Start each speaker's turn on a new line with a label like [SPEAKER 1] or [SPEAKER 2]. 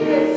[SPEAKER 1] Yes.